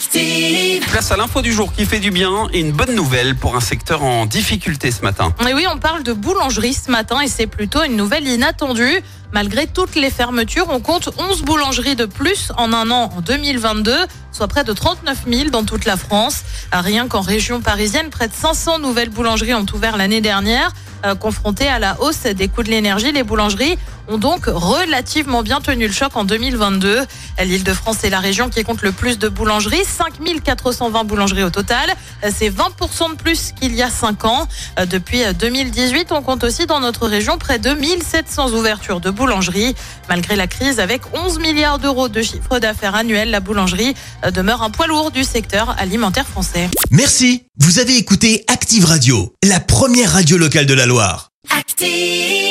Active. Place à l'info du jour qui fait du bien et une bonne nouvelle pour un secteur en difficulté ce matin. Et oui, on parle de boulangerie ce matin et c'est plutôt une nouvelle inattendue. Malgré toutes les fermetures, on compte 11 boulangeries de plus en un an en 2022, soit près de 39 000 dans toute la France. Rien qu'en région parisienne, près de 500 nouvelles boulangeries ont ouvert l'année dernière. Euh, confrontées à la hausse des coûts de l'énergie, les boulangeries ont donc relativement bien tenu le choc en 2022. L'Île-de-France est la région qui compte le plus de boulangeries, 5420 boulangeries au total. Euh, C'est 20% de plus qu'il y a 5 ans. Euh, Depuis 2018, on compte aussi dans notre région près de 1700 ouvertures de boulangeries. Malgré la crise, avec 11 milliards d'euros de chiffre d'affaires annuel, la boulangerie euh, demeure un poids lourd du secteur alimentaire français. Merci, vous avez écouté Active Radio, la première radio locale de la Loire. Active.